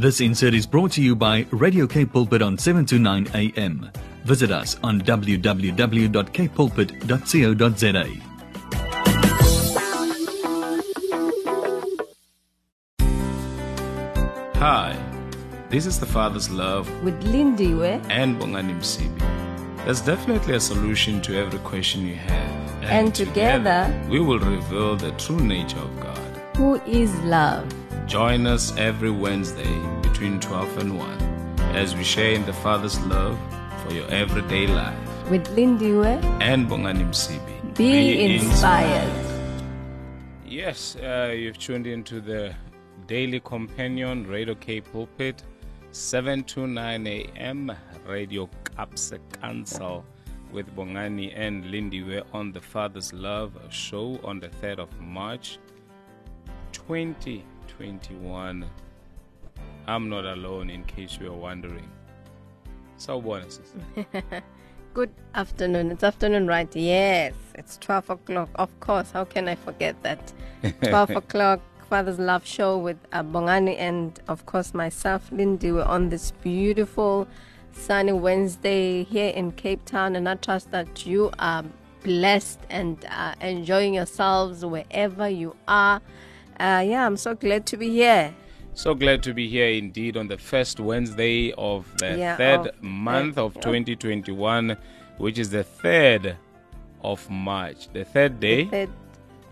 This insert is brought to you by Radio K Pulpit on 7 to 9 a.m. Visit us on www.kpulpit.co.za. Hi, this is the Father's Love with Lindiwe and Bongani Msibi. There's definitely a solution to every question you have. And together, we will reveal the true nature of God. who is love. Join us every Wednesday between 12 and 1 as we share in the Father's love for your everyday life. With Lindiwe, And Bongani Msibi. be, inspired. Yes, uh, you've tuned into the Daily Companion, Radio K Pulpit, 7 to 9 a.m., Radio Kapse Council with Bongani and Lindy. We're on the Father's Love show on the 3rd of March, 2021. I'm not alone, in case you are wondering. So, bonuses. Good afternoon. It's afternoon, right? Yes, it's 12 o'clock. Of course, how can I forget that? 12 o'clock, Father's Love Show with Bongani and, of course, myself, Lindy. We're on this beautiful sunny Wednesday here in Cape Town, and I trust that you are blessed and uh, enjoying yourselves wherever you are. Uh, yeah, I'm so glad to be here. So glad to be here indeed on the first Wednesday of the Yeah, third of- month of 2021, which is the third of March. The third day, Third,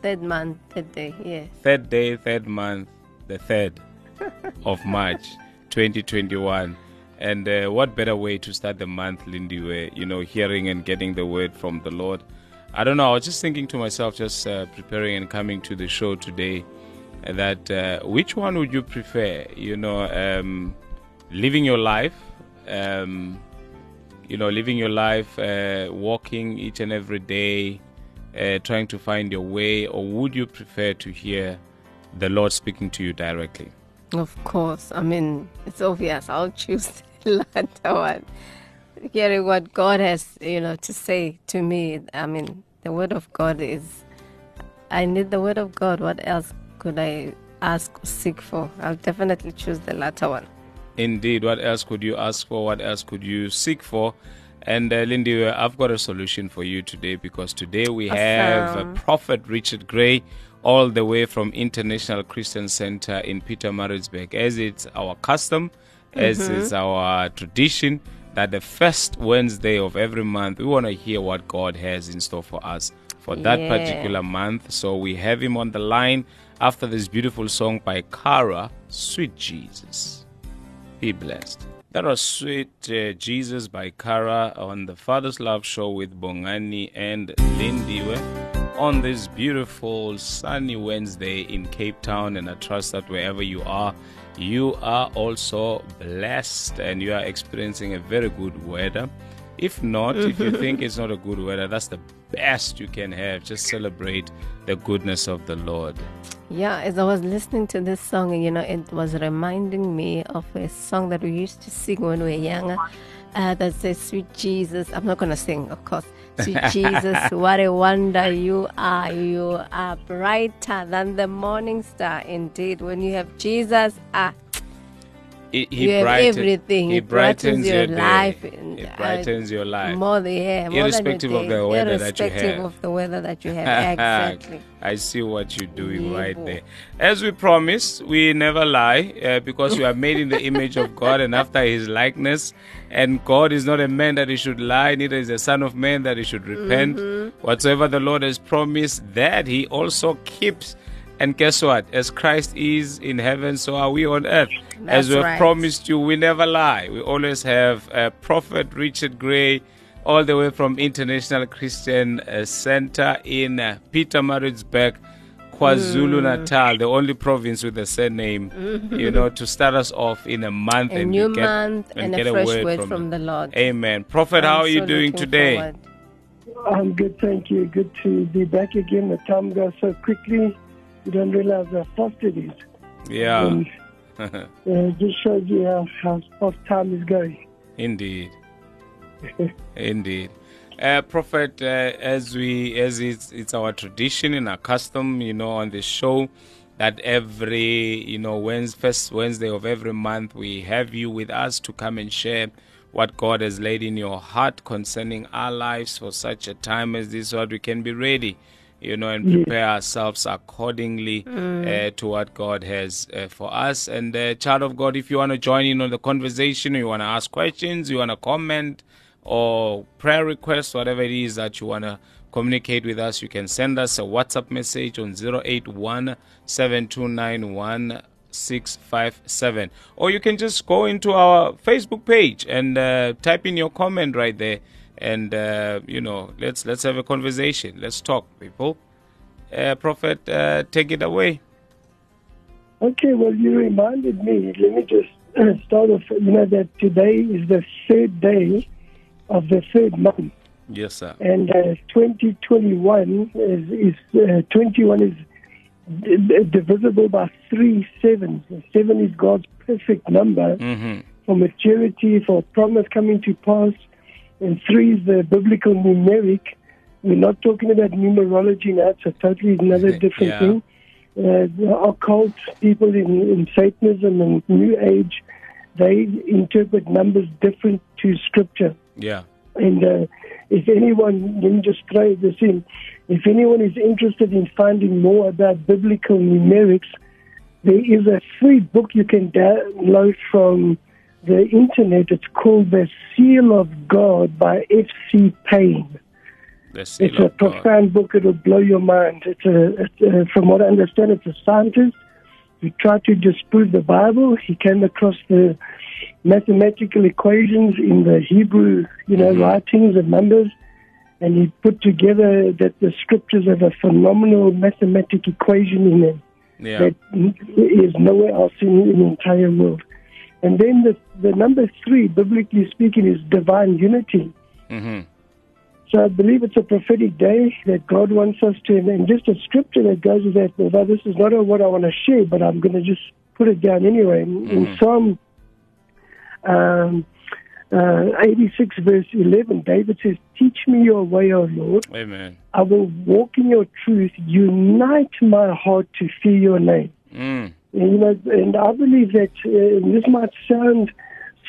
third month, third day, yeah. third day, third month, the third of March 2021. And uh, what better way to start the month, Lindy, where, you know, hearing and getting the word from the Lord. I don't know, I was just thinking to myself, just uh, preparing and coming to the show today, that uh, which one would you prefer? You know, um, living your life, um, you know, living your life, uh, walking each and every day, uh, trying to find your way, or would you prefer to hear the Lord speaking to you directly? Of course. I mean, it's obvious. I'll choose the latter one. Hearing what God has, you know, to say to me. I mean, the word of God is. I need the word of God. What else could I ask or seek for? I'll definitely choose the latter one. Indeed, what else could you ask for? What else could you seek for? And uh, Lindy, uh, I've got a solution for you today because today we have uh, Prophet Richard Gray, all the way from International Christian Center in Pietermaritzburg. As it's our custom, as is our tradition, that the first Wednesday of every month, we want to hear what God has in store for us for that Yeah. particular month. So we have him on the line after this beautiful song by Kara, Sweet Jesus. Be blessed. That was Sweet uh, Jesus by Kara on the Father's Love Show with Bongani and Lindiwe on this beautiful sunny Wednesday in Cape Town. And I trust that wherever you are, you are also blessed and you are experiencing a very good weather. If not, if you think it's not a good weather, that's the best you can have. Just celebrate the goodness of the Lord. Yeah, as I was listening to this song, you know, it was reminding me of a song that we used to sing when we were younger. Uh, that says, "Sweet Jesus." I'm not gonna sing, of course. Sweet Jesus, what a wonder you are! You are brighter than the morning star. Indeed, when you have Jesus, ah, He, he you have brighten- everything. He It brightens your day. life It uh, brightens your life. more the yeah, more Irrespective than of the weather that you irrespective of the weather that you have. exactly. I see what you're doing right there. As we promised, we never lie uh, because we are made in the image of God and after his likeness. And God is not a man that he should lie, neither is a son of man that he should repent. Mm-hmm. Whatsoever the Lord has promised, that he also keeps. And guess what? As Christ is in heaven, so are we on earth. As we have right. promised you, we never lie. We always have uh, Prophet Richard Gray, all the way from International Christian uh, Center in uh, Pietermaritzburg, KwaZulu Natal, the only province with the same name, you know, to start us off in a month A and new get, month and, get a fresh word, from, the Lord. Amen. Prophet, how I'm are you so doing today? forward. I'm good, thank you. Good to be back again. The time goes so quickly, you don't realize how fast it is. Yeah, And, uh, just shows you how, how fast time is going. indeed. Indeed. Uh, Prophet, uh, as we as it's it's our tradition and our custom, you know, on this show, that every you know Wednesday, first Wednesday of every month we have you with us to come and share what God has laid in your heart concerning our lives for such a time as this, so that we can be ready, you know, and prepare ourselves accordingly uh, to what God has uh, for us. And uh, child of God, if you want to join in on the conversation, you want to ask questions, you want to comment or prayer requests, whatever it is that you want to communicate with us, you can send us a WhatsApp message on 081 7291 Or you can just go into our Facebook page and uh, type in your comment right there. And uh, you know, let's let's have a conversation. Let's talk, people. Uh, Prophet, uh, take it away. Okay, well, you reminded me. Let me just start off. You know that today is the third day of the third month, Yes, sir. and uh, 2021 is, is uh, 21 is divisible by three sevens. Seven is God's perfect number Mm-hmm. for maturity, for promise coming to pass, and three is the biblical numeric. We're not talking about numerology now; it's a totally another different Yeah. thing. Uh, the occult people in, in Satanism and New Age, they interpret numbers different to Scripture. Yeah. And uh, if anyone, let me just throw this in, if anyone is interested in finding more about biblical numerics, there is a free book you can download from the internet. It's called The Seal of God by F.C. Payne. It's a of God. profound book. It'll blow your mind. It's a, it's a, from what I understand, it's a scientist who tried to disprove the Bible. He came across the mathematical equations in the Hebrew, you know, Mhm. writings and numbers, and he put together that the scriptures have a phenomenal mathematic equation in them Yeah. that is nowhere else in, in the entire world. And then the, the number three, biblically speaking, is divine unity. Mm-hmm. So I believe it's a prophetic day that God wants us to, and just a scripture that goes with that. Although this is not what I want to share, but I'm going to just put it down anyway. In, in. Psalm um, uh, 86, verse 11, David says, Teach me your way, O Lord. Amen. I will walk in your truth. Unite my heart to fear your name. Mm. And, you know, and I believe that uh, this might sound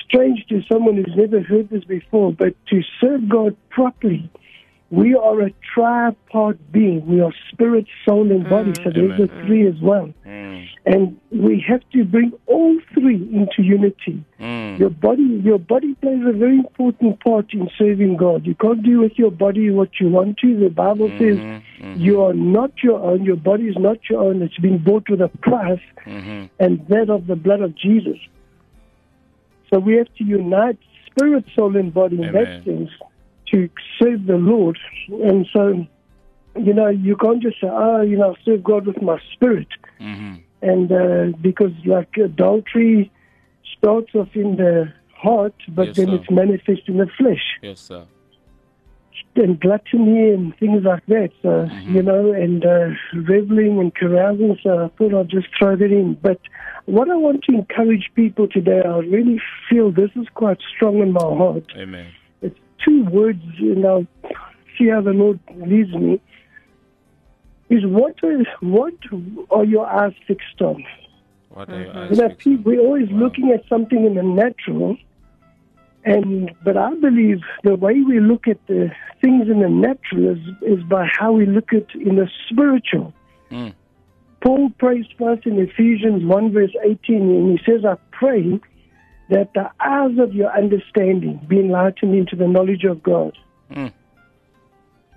strange to someone who's never heard this before, but to serve God properly, we are a tripart being. We are spirit, soul, and body. So there's the three as well. And we have to bring all three into unity. Mm. Your body, your body plays a very important part in serving God. You can't do with your body what you want to. The Bible says Mhm. Mhm. you are not your own. Your body is not your own. It's been bought with a price Mhm. and that of the blood of Jesus. So we have to unite spirit, soul, and body in Amen. that sense to serve the Lord. And so, you know, you can't just say, oh, you know, serve God with my spirit. And uh, because, like, adultery starts off in the heart, but Yes, then sir. it's manifest in the flesh Yes, sir. and gluttony and things like that. So, Mhm. you know, and uh, reveling and carousing. So I thought I'd just throw that in. But what I want to encourage people today, I really feel this is quite strong in my heart. Amen. It's two words, and I'll see how the Lord leads me. Is what is what are your eyes fixed on? What are your eyes You know, fixed on? we're always Wow. looking at something in the natural, and but I believe the way we look at the things in the natural is is by how we look at in the spiritual. Mm. Paul prays for us in Ephesians one verse eighteen, and he says, "I pray that the eyes of your understanding be enlightened into the knowledge of God." Mm.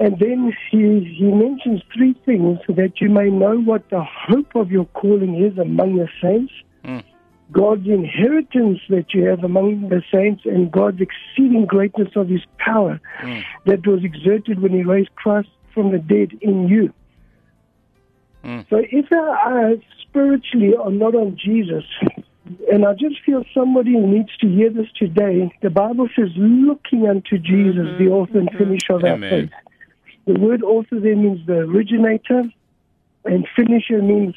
And then he, he mentions three things that you may know what the hope of your calling is among the saints, Mm. God's inheritance that you have among the saints, and God's exceeding greatness of his power Mm. that was exerted when he raised Christ from the dead in you. Mm. So if our eyes spiritually are not on Jesus, and I just feel somebody needs to hear this today, the Bible says, looking unto Jesus, the author and finisher of Amen. our faith. The word author there means the originator, and finisher means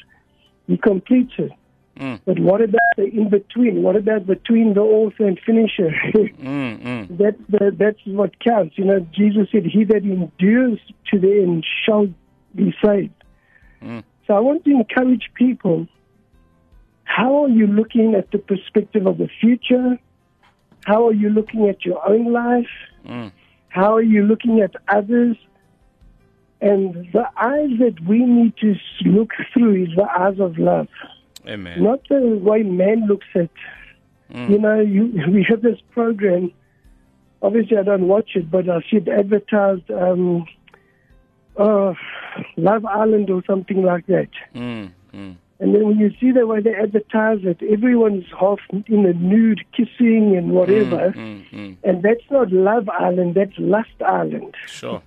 he completes it. Mm. But what about the in between? What about between the author and finisher? Mm. Mm. that's the, that's what counts. You know, Jesus said, "He that endures to the end shall be saved." Mm. So I want to encourage people. How are you looking at the perspective of the future? How are you looking at your own life? Mm. How are you looking at others? And the eyes that we need to look through is the eyes of love, Amen. not the way man looks at. You know, you, we have this program. Obviously, I don't watch it, but I see it advertised. Um, uh, Love Island or something like that. Mm. Mm. And then when you see the way they advertise it, everyone's half in a nude, kissing and whatever. Mm. Mm. And that's not Love Island, that's Lust Island. Sure.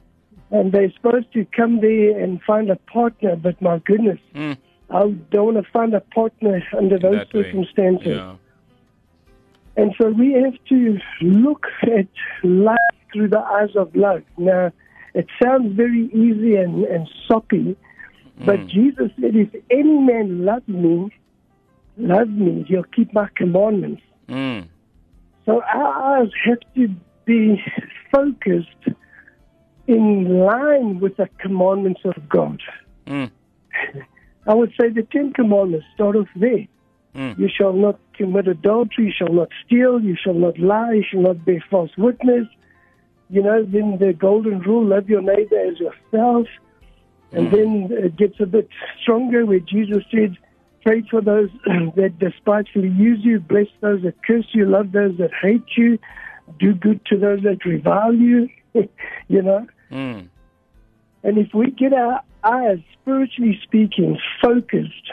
And they're supposed to come there and find a partner, but my goodness, Mm. I don't want to find a partner under those That circumstances. Yeah. And so we have to look at life through the eyes of love. Now, it sounds very easy and, and soppy, but Jesus said, if any man love me, love me, he'll keep my commandments. Mm. So our eyes have to be focused in line with the commandments of God. Mm. I would say the Ten Commandments start off there. Mm. You shall not commit adultery, you shall not steal, you shall not lie, you shall not bear false witness. You know, then the golden rule, love your neighbor as yourself. And then it gets a bit stronger where Jesus said, pray for those that despitefully use you, bless those that curse you, love those that hate you, do good to those that revile you. you know, Mm. and if we get our eyes, spiritually speaking, focused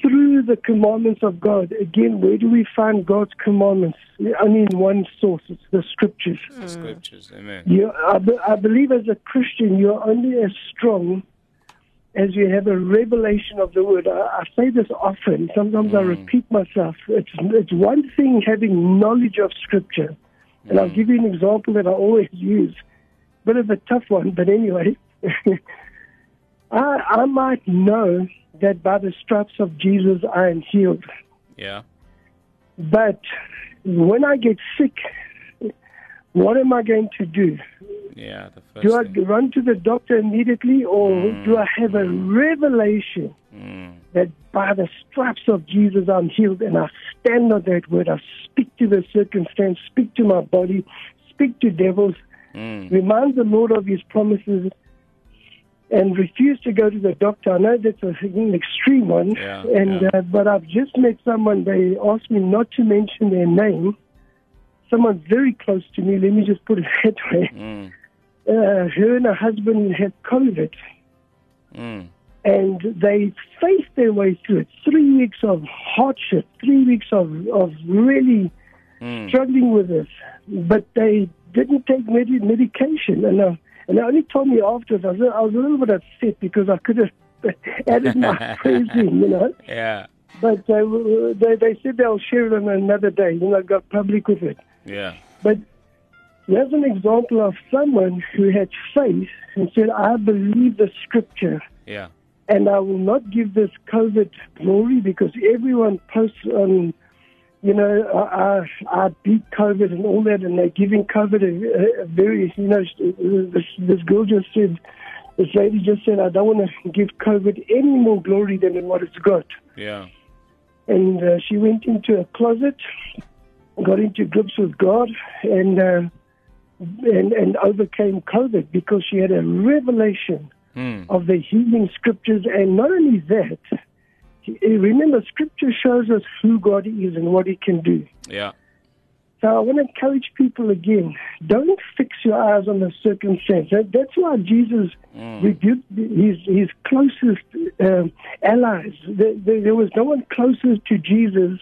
through the commandments of God, again, where do we find God's commandments? Only in one source, it's the scriptures. The scriptures. Amen. You, I, be- I believe as a Christian, you're only as strong as you have a revelation of the word. I, I say this often. Sometimes I repeat myself. It's, it's one thing having knowledge of scripture. And I'll give you an example that I always use. Bit of a tough one, but anyway. I, I might know that by the stripes of Jesus I am healed. Yeah. But when I get sick, what am I going to do? Yeah. The first Do I thing. run to the doctor immediately or do I have a revelation Mm. that by the stripes of Jesus I'm healed and I stand on that word? I speak to the circumstance, speak to my body, speak to devils, Mm. remind the Lord of his promises and refuse to go to the doctor. I know that's an extreme one, Yeah, and yeah. Uh, but I've just met someone. They asked me not to mention their name. Someone very close to me. Let me just put it that way. Mm. Uh, her and her husband had COVID, Mm. and they faced their way through it. Three weeks of hardship, three weeks of of really Mm. struggling with this, but they didn't take medi- medication. And, uh, and they only told me afterwards, I was, I was a little bit upset because I could have added my praising, you know. Yeah. But uh, they, they said they'll share it on another day. You know, got public with it. Yeah. But there's an example of someone who had faith and said, I believe the scripture Yeah. and I will not give this COVID glory because everyone posts on, you know, I, I, I beat COVID and all that, and they're giving COVID a, a very, you know, this, this girl just said, this lady just said, I don't want to give COVID any more glory than what it's got. Yeah. And uh, she went into a closet, got into grips with God, and uh, and and overcame COVID because she had a revelation Mm. of the healing scriptures. And not only that, remember, scripture shows us who God is and what He can do. Yeah. So I want to encourage people again: don't fix your eyes on the circumstance. That, that's why Jesus rebuked his his closest um, allies. There, there, there was no one closer to Jesus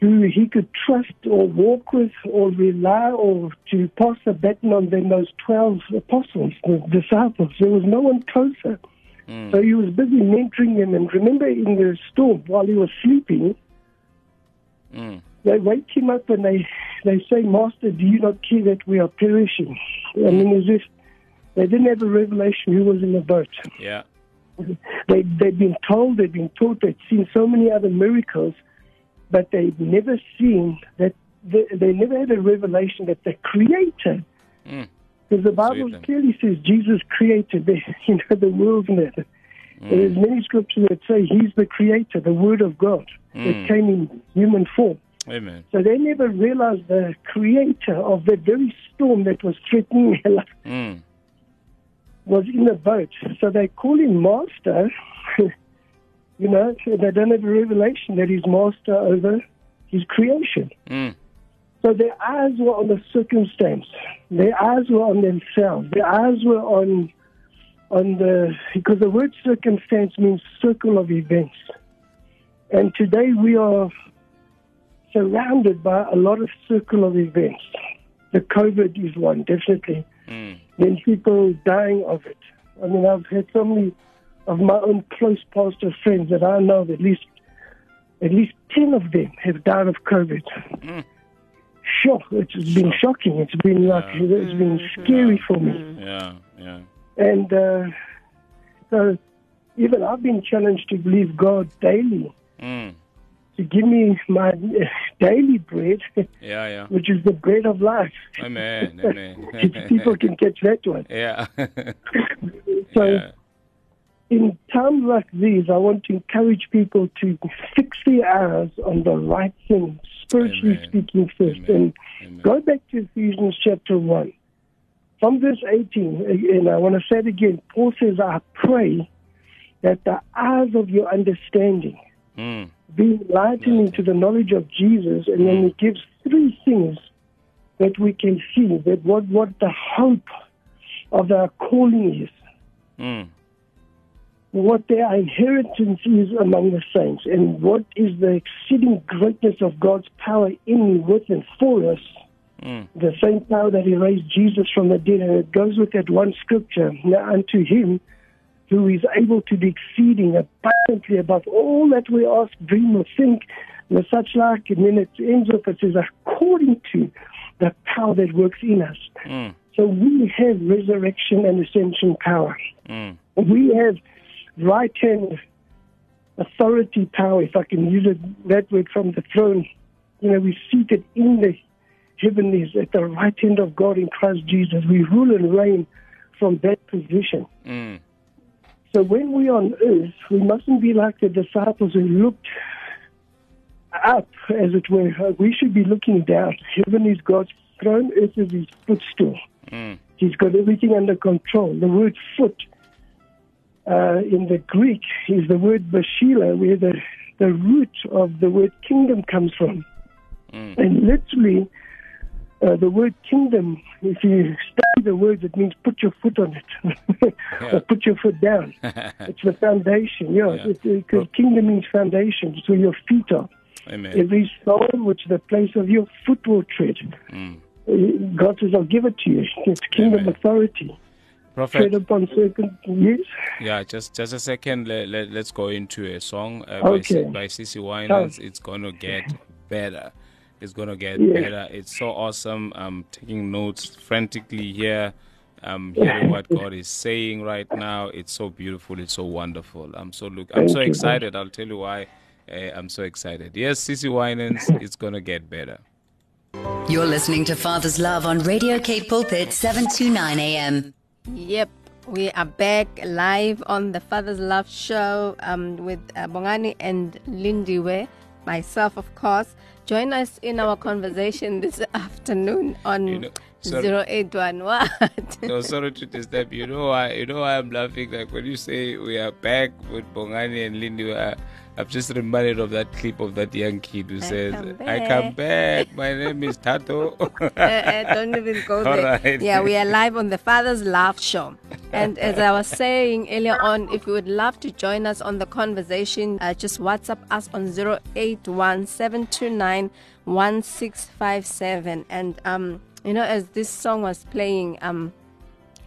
who he could trust or walk with or rely or to pass the baton on than those 12 apostles, the disciples. There was no one closer. So he was busy mentoring them. And remember in the storm, while he was sleeping, Mm. they wake him up and they, they say, Master, do you not care that we are perishing? I mean, as if they didn't have a revelation who was in the boat. Yeah. They, they'd been told, they'd been taught, they'd seen so many other miracles, but they'd never seen that, they, they never had a revelation that the Creator, Mm. Because the Bible Sweet. clearly says Jesus created the, you know, the world that. There's many scriptures that say He's the Creator, the Word of God that came in human form. Amen. So they never realized the creator of the very storm that was threatening their life Mm. was in the boat. So they call him master. you know, they don't have a revelation that he's master over his creation. Mm. So their eyes were on the circumstance. Their eyes were on themselves. Their eyes were on on the because the word circumstance means circle of events. And today we are surrounded by a lot of circle of events. The COVID is one, definitely. Mm. Then people dying of it. I mean, I've had so many of my own close pastor friends that I know that at least at least ten of them have died of COVID. Mm. Sure, it's been shocking. It's been like it's been scary for me. Yeah. Yeah. And uh, so even I've been challenged to believe God daily Mm. to give me my daily bread, Yeah. Yeah. which is the bread of life. Amen. Amen. people can catch that one. yeah. So yeah. In times like these, I want to encourage people to fix their eyes on the right thing, spiritually Amen. speaking first. Amen. And Amen. go back to Ephesians chapter 1. From verse 18, and I want to say it again, Paul says, I pray that the eyes of your understanding Mm. be enlightened into the knowledge of Jesus, and then he gives three things that we can see that what, what the hope of our calling is, Mm. What their inheritance is among the saints, and what is the exceeding greatness of God's power in, with, and for us. Mm. The same power that he raised Jesus from the dead, and it goes with that one scripture. Now unto him who is able to do exceeding abundantly above all that we ask, dream, or think, and such like. And then it ends with it says, according to the power that works in us. Mm. So we have resurrection and ascension power. Mm. We have right hand authority power, if I can use it that word from the throne. You know, we're seated in the heavenlies at the right hand of God in Christ Jesus. We rule and reign from that position. Mm. So when we're on earth, we mustn't be like the disciples who looked up, as it were. We should be looking down. Heaven is God's throne, earth is his footstool. Mm. He's got everything under control. The word foot uh, in the Greek is the word bashila, where the, the root of the word kingdom comes from. Mm. And literally, uh, the word kingdom, if you study the words, it means put your foot on it or put your foot down. it's the foundation. Yeah, Yeah. because kingdom means foundation. It's where your feet are. Amen. Every soul which the place of your foot will tread. Mm. Uh, God says, I'll give it to you. It's kingdom Amen. authority. Prophet. Tread upon certain. Yes? Yeah, just just a second. Let, let, let's go into a song uh, Okay. by, C- by CeCe Winans. It's going to get better. It's going to get Yeah. better. It's so awesome. I'm taking notes frantically here. I'm hearing what God is saying right now. It's so beautiful. It's so wonderful. I'm so look. I'm Thank so you, excited. I'll tell you why. Uh, I'm so excited. Yes, CeCe Winans. it's going to get better. You're listening to Father's Love on Radio K Pulpit 729 AM. Yep, we are back live on the Father's Love Show um, with uh, Bongani and Lindiwe, myself, of course. Join us in our conversation this afternoon on You know, sorry. 081 what? No, sorry to disturb you. You know why? You know why I'm laughing? Like when you say we are back with Bongani and Lindy, I, I'm just reminded of that clip of that young kid who says, come "I come back. My name is Tato." uh, uh, don't even go All there. right. Yeah, we are live on the Father's Love Show. And as I was saying earlier on, if you would love to join us on the conversation, uh, just WhatsApp us on 081 729 1657. And, um, you know, as this song was playing, um,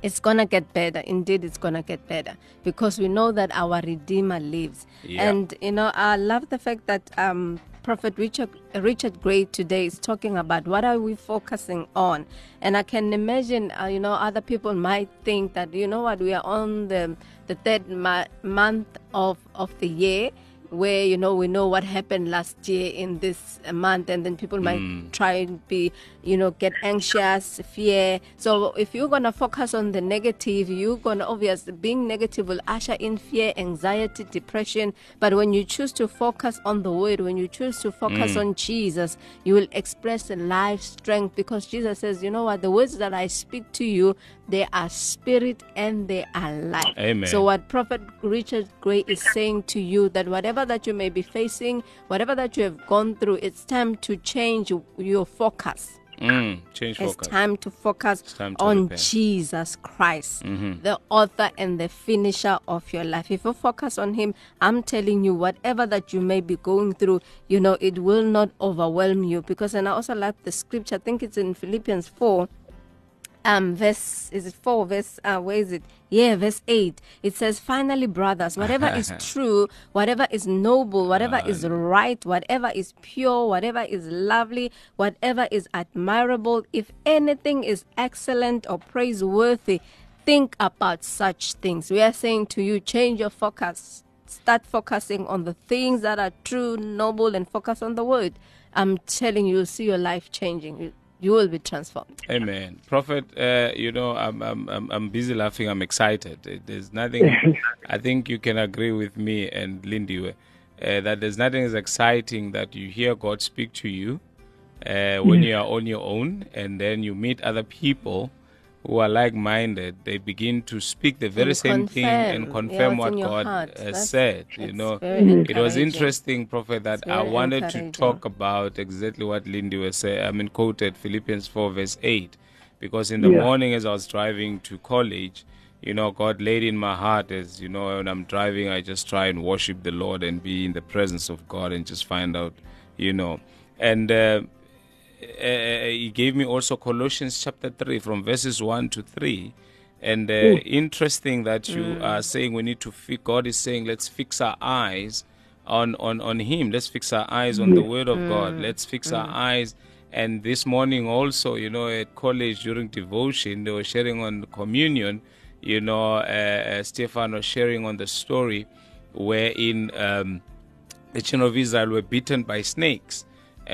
it's gonna get better. Indeed, it's gonna get better because we know that our Redeemer lives. Yeah. And you know, I love the fact that um, Prophet Richard Richard Gray today is talking about what are we focusing on, and I can imagine, uh, you know, other people might think that you know what we are on the the third ma- month of of the year. Where you know we know what happened last year in this month and then people might hmm. try and be you know get anxious fear. So if you're gonna focus on the negative you're gonna obviously being negative will usher in fear anxiety depression. But when you choose to focus on the word when you choose to focus hmm. on jesus you will express life strength because jesus says you know what? The words that i speak to you they are spirit and they are life. Amen. so what prophet richard gray is saying to you that whatever that you may be facing whatever that you have gone through it's time to change your focus Mm, change it's time to focus time to on repent. Jesus Christ, the author and the finisher of your life. If you focus on Him, I'm telling you, whatever that you may be going through, you know, it will not overwhelm you. Because, and I also like the scripture, I think it's in Philippians 4, um verse is it 4 verse uh where is it? Yeah verse 8 it says finally brothers whatever is true whatever is noble whatever is right whatever is pure whatever is lovely whatever is admirable if anything is excellent or praiseworthy think about such things. We are saying to you change your focus. Start focusing on the things that are true noble and focus on the word. I'm telling you see your life changing you, will be transformed Amen. Prophet, uh, you know, I'm, I'm, I'm, I'm busy laughing. I'm excited. Uh, There's nothing, I think you can agree with me and Lindy uh, that there's nothing as exciting that you hear God speak to you uh, when you are on your own and then you meet other people who are like minded. They begin to speak the very And same thing and confirm, confirm yeah, what God heart. has That's- said. You know, it was interesting, Prophet, that I wanted to talk about exactly what Lindy was saying. I mean, quoted Philippians 4, verse 8. Because in the Yeah. morning, as I was driving to college, you know, God laid in my heart as, you know, when I'm driving, I just try and worship the Lord and be in the presence of God and just find out, you know. And uh, he gave me also Colossians chapter 3 from verses 1 to 3. And uh, interesting that you are saying we need to fix, God is saying, let's fix our eyes on, on, on Him. Let's fix our eyes on the Word of God. Let's fix our eyes. And this morning also, you know, at college during devotion, they were sharing on communion, you know, uh, uh, Stefan was sharing on the story wherein um, the children of Israel were beaten by snakes.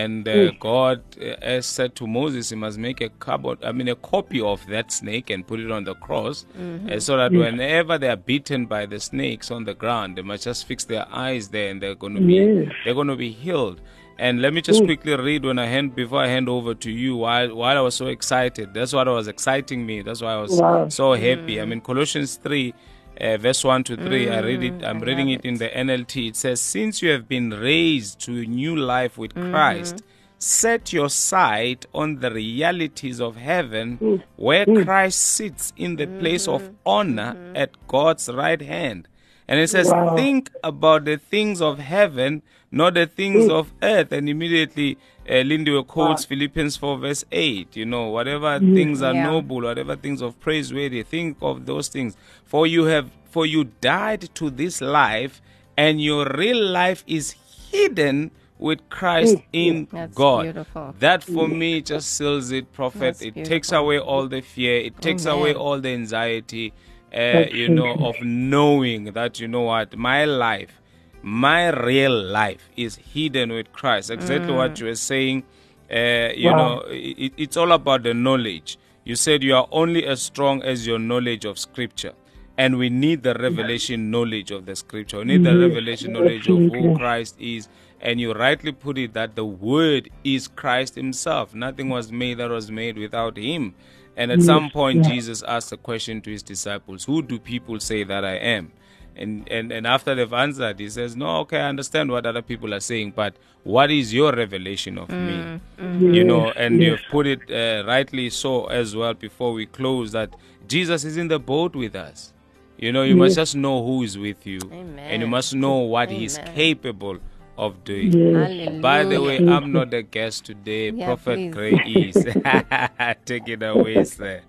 And uh, God uh, said to Moses, he must make a cupboard, I mean, a copy of that snake and put it on the cross, uh, so that whenever they are beaten by the snakes on the ground, they must just fix their eyes there, and they're going to be Yes. they're going to be healed. And let me just quickly read when I hand before I hand over to you. While while I was so excited, that's what was exciting me. That's why I was Wow. so happy. I mean, Colossians three, uh, verse one to three. I read it. I'm reading it in the NLT. It says, "Since you have been raised to a new life with Christ." Set your sight on the realities of heaven, where Christ sits in the place of honor at God's right hand. And it says, Wow. Think about the things of heaven, not the things mm. of earth. And immediately, uh, Lindy quotes Philippians 4, verse 8. You know, whatever mm. things are Yeah. noble, whatever things of praiseworthy, think of those things. For you have, for you died to this life, and your real life is hidden with Christ mm. in That's God. beautiful. That for me just seals it, Prophet. That's it takes away all the fear. It takes Amen. away all the anxiety. Uh, you know, of knowing that you know what my life, my real life is hidden with Christ. Exactly what you were saying. Uh, you Wow. know, it, it's all about the knowledge. You said you are only as strong as your knowledge of Scripture. And we need the revelation knowledge of the Scripture. We need the revelation knowledge of who. Christ is. And you rightly put it that the Word is Christ Himself. Nothing was made that was made without Him. And at some point, yeah. Jesus asked a question to His disciples Who do people say that I am? And, and, and after they've answered, He says, No, okay, I understand what other people are saying, but what is your revelation of me? You know, and you've put it uh, rightly so as well before we close that Jesus is in the boat with us. You know, you must just know who is with you, and you must know what He's Amen. capable of doing. Hallelujah. By the way, I'm not the guest today. Yeah, Prophet please. Gray is. Take it away, sir.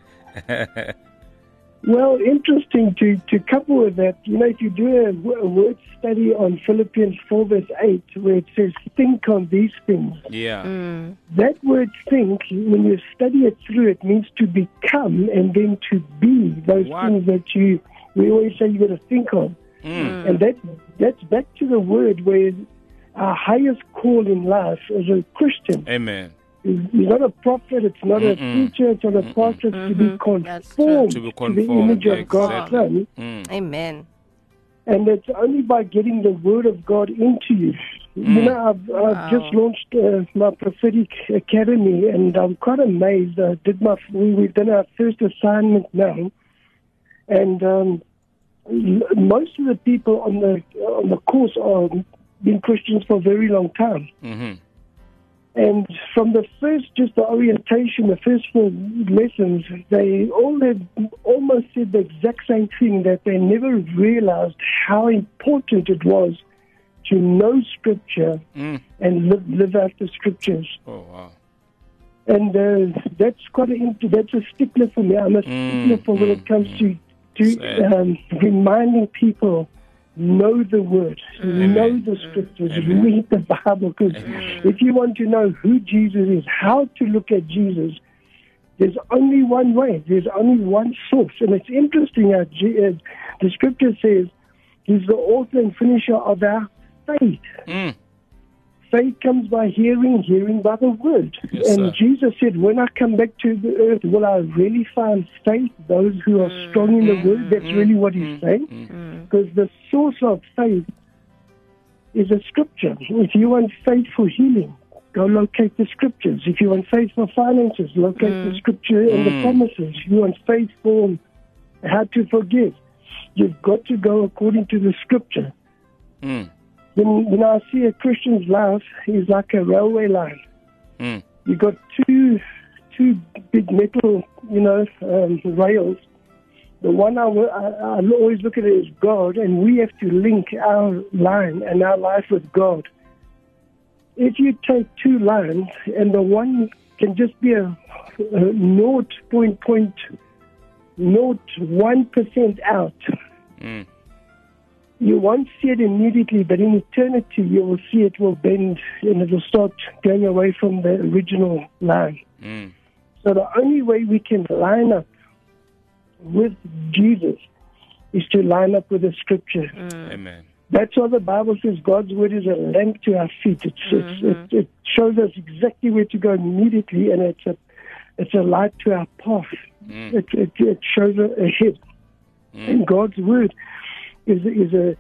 Well, interesting to, to couple with that. You know, if you do a word study on Philippians 4, verse 8, where it says, think on these things, Yeah. Mm. that word think, when you study it through, it means to become and then to be those What? things that you, we always say you got to think of. And that, that's back to the word where our highest call in life as a Christian Amen. is is not a prophet, it's not a teacher, it's not a pastor, it's to be That's conformed To be the conformed, image of God's exactly. Son. Amen. And it's only by getting the word of God into you. You know, I've, I've just launched uh, my prophetic academy, and I'm quite amazed. I did my we, we've done our first assignment now, and um, most of the people on the on the course are been Christians for a very long time. hmm And from the first, just the orientation, the first four lessons, they all had almost said the exact same thing that they never realized how important it was to know Scripture Mm. and live, live out the Scriptures. Oh, wow. And uh, that's quite a, that's a stickler for me. I'm a stickler for when it comes to, to um, reminding people know the Word, know the Scriptures, read the Bible. Because if you want to know who Jesus is, how to look at Jesus, there's only one way. There's only one source. And it's interesting how G- uh, the Scripture says He's the author and finisher of our faith. Mm. Faith comes by hearing, hearing by the word. Yes, and sir. Jesus said, When I come back to the earth, will I really find faith? Those who are strong in the mm, word, that's mm, really what mm, he's saying. Because the source of faith is a scripture. If you want faith for healing, go locate the scriptures. If you want faith for finances, locate the scripture and the promises. If you want faith for how to forgive, you've got to go according to the scripture. When, when I see a Christian's life is like a railway line. Mm. You got two two big metal, you know, um, rails. The one I, I, I always look at it as God, and we have to link our line and our life with God. If you take two lines and the one can just be a, a naught point point naught one percent out, Mm. You won't see it immediately, but in eternity you will see it will bend and it will start going away from the original line. Mm. So the only way we can line up with Jesus is to line up with the scripture. Mm. Amen. That's why the Bible says God's word is a lamp to our feet. It's, it's, mm-hmm. it, it shows us exactly where to go immediately, and it's a it's a light to our path. Mm. It, it, it shows a- ahead. Mm. And God's word is is a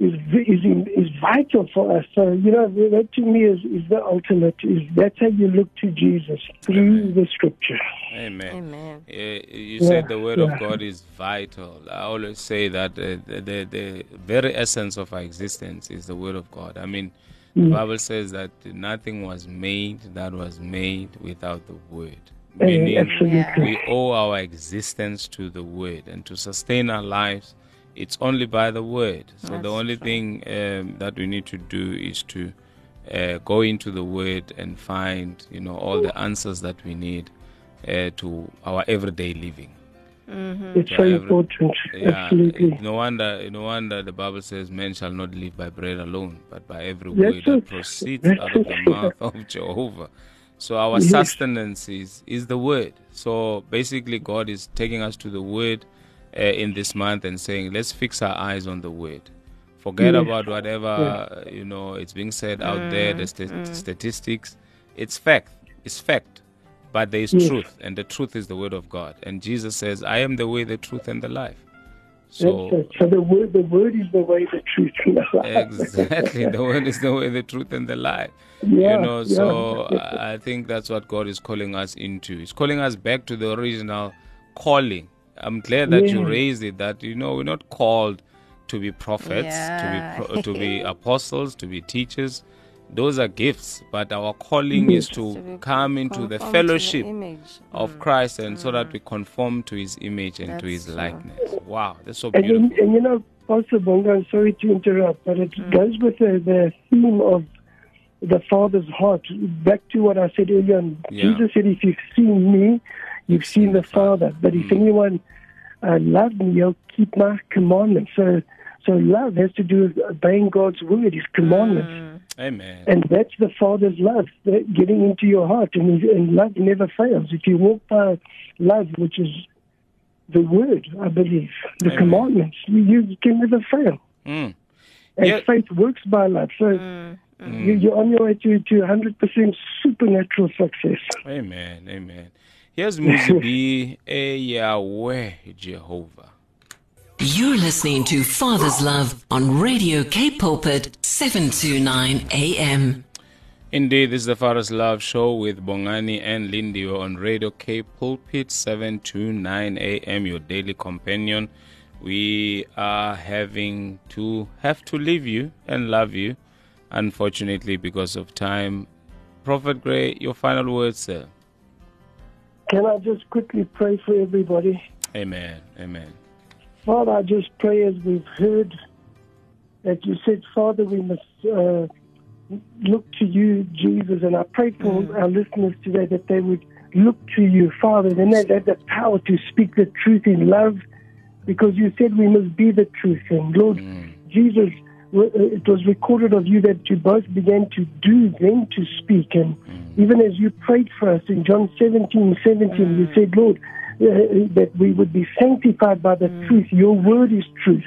is is is vital for us. So you know that to me is is the ultimate. Is that's how you look to Jesus through the scripture. Amen. Amen. Uh, you said the word yeah. of God is vital. I always say that uh, the, the the very essence of our existence is the word of God. I mean, the Bible says that nothing was made that was made without the word. Eh, Meaning, absolutely. we owe our existence to the word, and to sustain our lives, it's only by the word. So the only true. thing um, that we need to do is to uh, go into the word and find, you know, all the answers that we need uh, to our everyday living. It's so every- important. Yeah, Absolutely. no wonder, no wonder the Bible says, "Man shall not live by bread alone, but by every That's word that it. proceeds That's out of the mouth of Jehovah." So our Yes. sustenance is is the word. So basically, God is taking us to the word uh, in this month and saying, "Let's fix our eyes on the word." Forget Yes. about whatever uh, you know it's being said out there, the sta- statistics. It's fact. It's fact. But there is Yes. truth, and the truth is the word of God. And Jesus says, "I am the way, the truth, and the life." So it. So the word, the word is the way, the truth, and the life. exactly, the word is the way, the truth, and the life. Yeah, you know, yeah. so I think that's what God is calling us into. He's calling us back to the original calling. I'm glad that you raised it. That you know, we're not called to be prophets, Yeah. to be pro- to be apostles, to be teachers. Those are gifts, but our calling is to To come into the conformed to fellowship image. of Christ, and so that we conform to His image and to His That's true. likeness. Wow, that's so And, beautiful. and, and you know, Pastor Bongo, I'm sorry to interrupt, but it Mm. goes with the, the theme of the Father's heart. Back to what I said earlier on. Yeah. Jesus said, If you've seen me, you've seen the Father. But if Mm. anyone uh, loves me, he'll keep my commandments. So, so love has to do with obeying God's word, His commandments. Amen. And that's the Father's love, that getting into your heart. And, and love never fails. If you walk by love, which is the word, I believe, the Amen. commandments. You, you can never fail. Mm. And Yeah. faith works by love. So you, you're on your way to, to 100% supernatural success. Amen. Amen. Here's Muzibi E Yahweh Jehovah. You're listening to Father's Love on Radio K Pulpit 729 AM. Indeed, this is the Father's Love Show with Bongani and Lindy on Radio K Pulpit 729 AM, your daily companion. We are having to have to leave you and love you, unfortunately, because of time. Prophet Gray, your final words, sir. Can I just quickly pray for everybody? Amen. Amen. Father, I just pray as we've heard that you said, Father, we must uh, look to you, Jesus. And I pray for our listeners today that they would look to you, Father, and they have the power to speak the truth in love because you said we must be the truth. And Lord Jesus, w- uh, it was recorded of you that you both began to do, then to speak. And mm. even as you prayed for us in John 17, 17, you mm. said, Lord, uh, that we would be sanctified by the mm. truth. Your word is truth.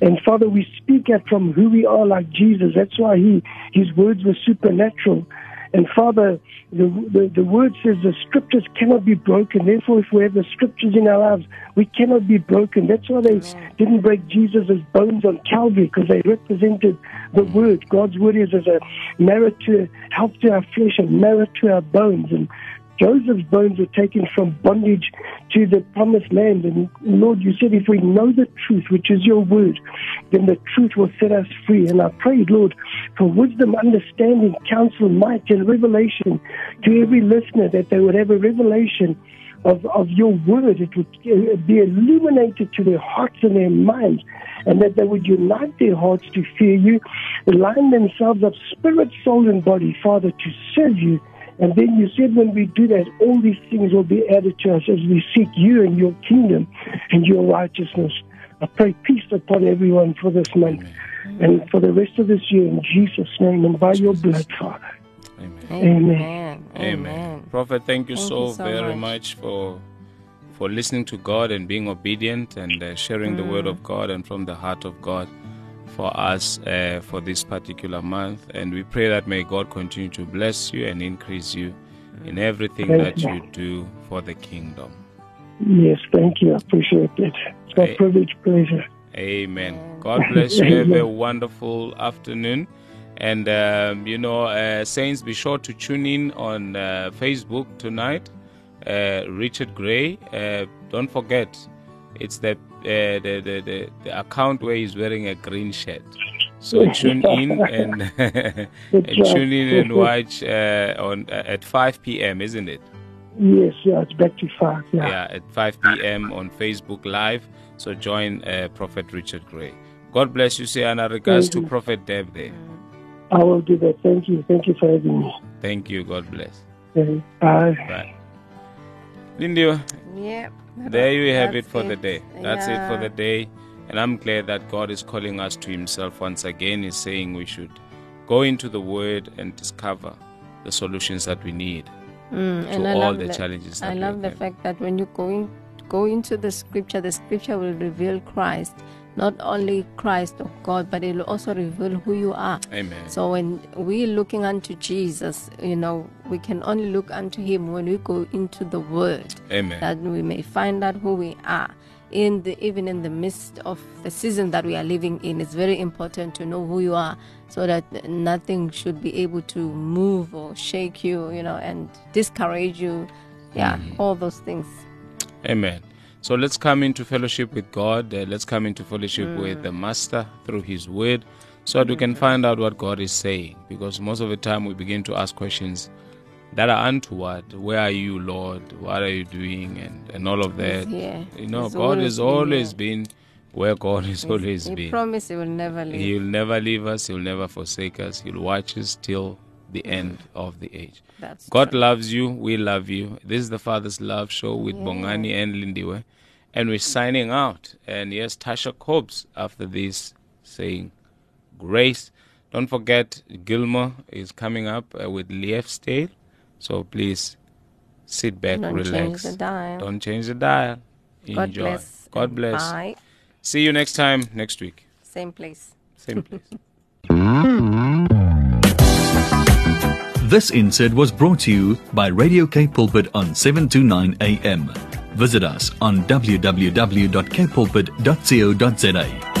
And Father, we speak out from who we are like Jesus. That's why he, his words were supernatural. And Father, the, the, the word says the scriptures cannot be broken. Therefore, if we have the scriptures in our lives, we cannot be broken. That's why they didn't break Jesus' bones on Calvary because they represented the word. God's word is as a marrow to help to our flesh and marrow to our bones. And Joseph's bones were taken from bondage to the promised land. And Lord, you said if we know the truth, which is your word, then the truth will set us free. And I pray, Lord, for wisdom, understanding, counsel, might, and revelation to every listener that they would have a revelation of, of your word. It would be illuminated to their hearts and their minds, and that they would unite their hearts to fear you, line themselves up, spirit, soul, and body, Father, to serve you. And then you said when we do that, all these things will be added to us as we seek you and your kingdom and your righteousness. I pray peace upon everyone for this month and for the rest of this year in Jesus' name and by your blood, Father. Amen. Amen. Amen. Prophet, thank you Thank so, you so very much. much for for listening to God and being obedient and uh, sharing the Mm. word of God and from the heart of God for us uh, for this particular month. And we pray that may God continue to bless you and increase you in everything Thank that you. do for the kingdom. Yes, thank you. I appreciate it. It's a privilege, pleasure. Amen. God bless you. Have a wonderful afternoon. And, um, you know, uh, Saints, be sure to tune in on uh, Facebook tonight. Uh, Richard Gray. Uh, don't forget, it's the, uh, the, the, the, the account where he's wearing a green shirt. So tune in and, and tune in and watch uh, on uh, at 5 p.m., isn't it? Yes, yeah, it's back to five. Yeah. yeah, at 5 p.m. on Facebook Live. So join uh, Prophet Richard Gray. God bless you, Siana. Regards to Prophet Deb there. I will do that. Thank you. Thank you for having me. Thank you. God bless. Okay. Bye. Bye. Lindy, Yep. There you have That's it for the day. That's it for the day. And I'm glad that God is calling us to Himself once again. He's saying we should go into the Word and discover the solutions that we need. Mm, to and all the the- challenges I that we love the fact that when you go in, go into the scripture, the scripture will reveal Christ, not only Christ of God, but it will also reveal who you are. Amen. So when we're looking unto Jesus, you know, we can only look unto Him when we go into the Word, Amen. that we may find out who we are. In the even in the midst of the season that we are living in, it's very important to know who you are, so that nothing should be able to move or shake you, you know, and discourage you. Yeah, mm-hmm. all those things. Amen. So let's come into fellowship with God. Uh, let's come into fellowship Mm. with the Master through His Word so that we can find out what God is saying. Because most of the time we begin to ask questions that are untoward. Where are you, Lord? What are you doing? And, and all of that. here. You know, God has always been been where God has always he been. promised He will never leave. He'll never leave us. He'll never forsake us. He'll watch us till the end of the age. That's God true. loves you. We love you. This is the Father's Love Show with Bongani and Lindiwe. And we're signing out. And yes, Tasha Cobbs after this saying grace. Don't forget, Gilmore is coming up uh, with Lief's Tale. So please sit back, Don't change relax. the dial. Don't change the dial. God Enjoy. bless. God bless. Bye. See you next time next week. Same place. Same place. This insert was brought to you by Radio K Pulpit on 729 AM. Visit us on www.kpulpit.co.za.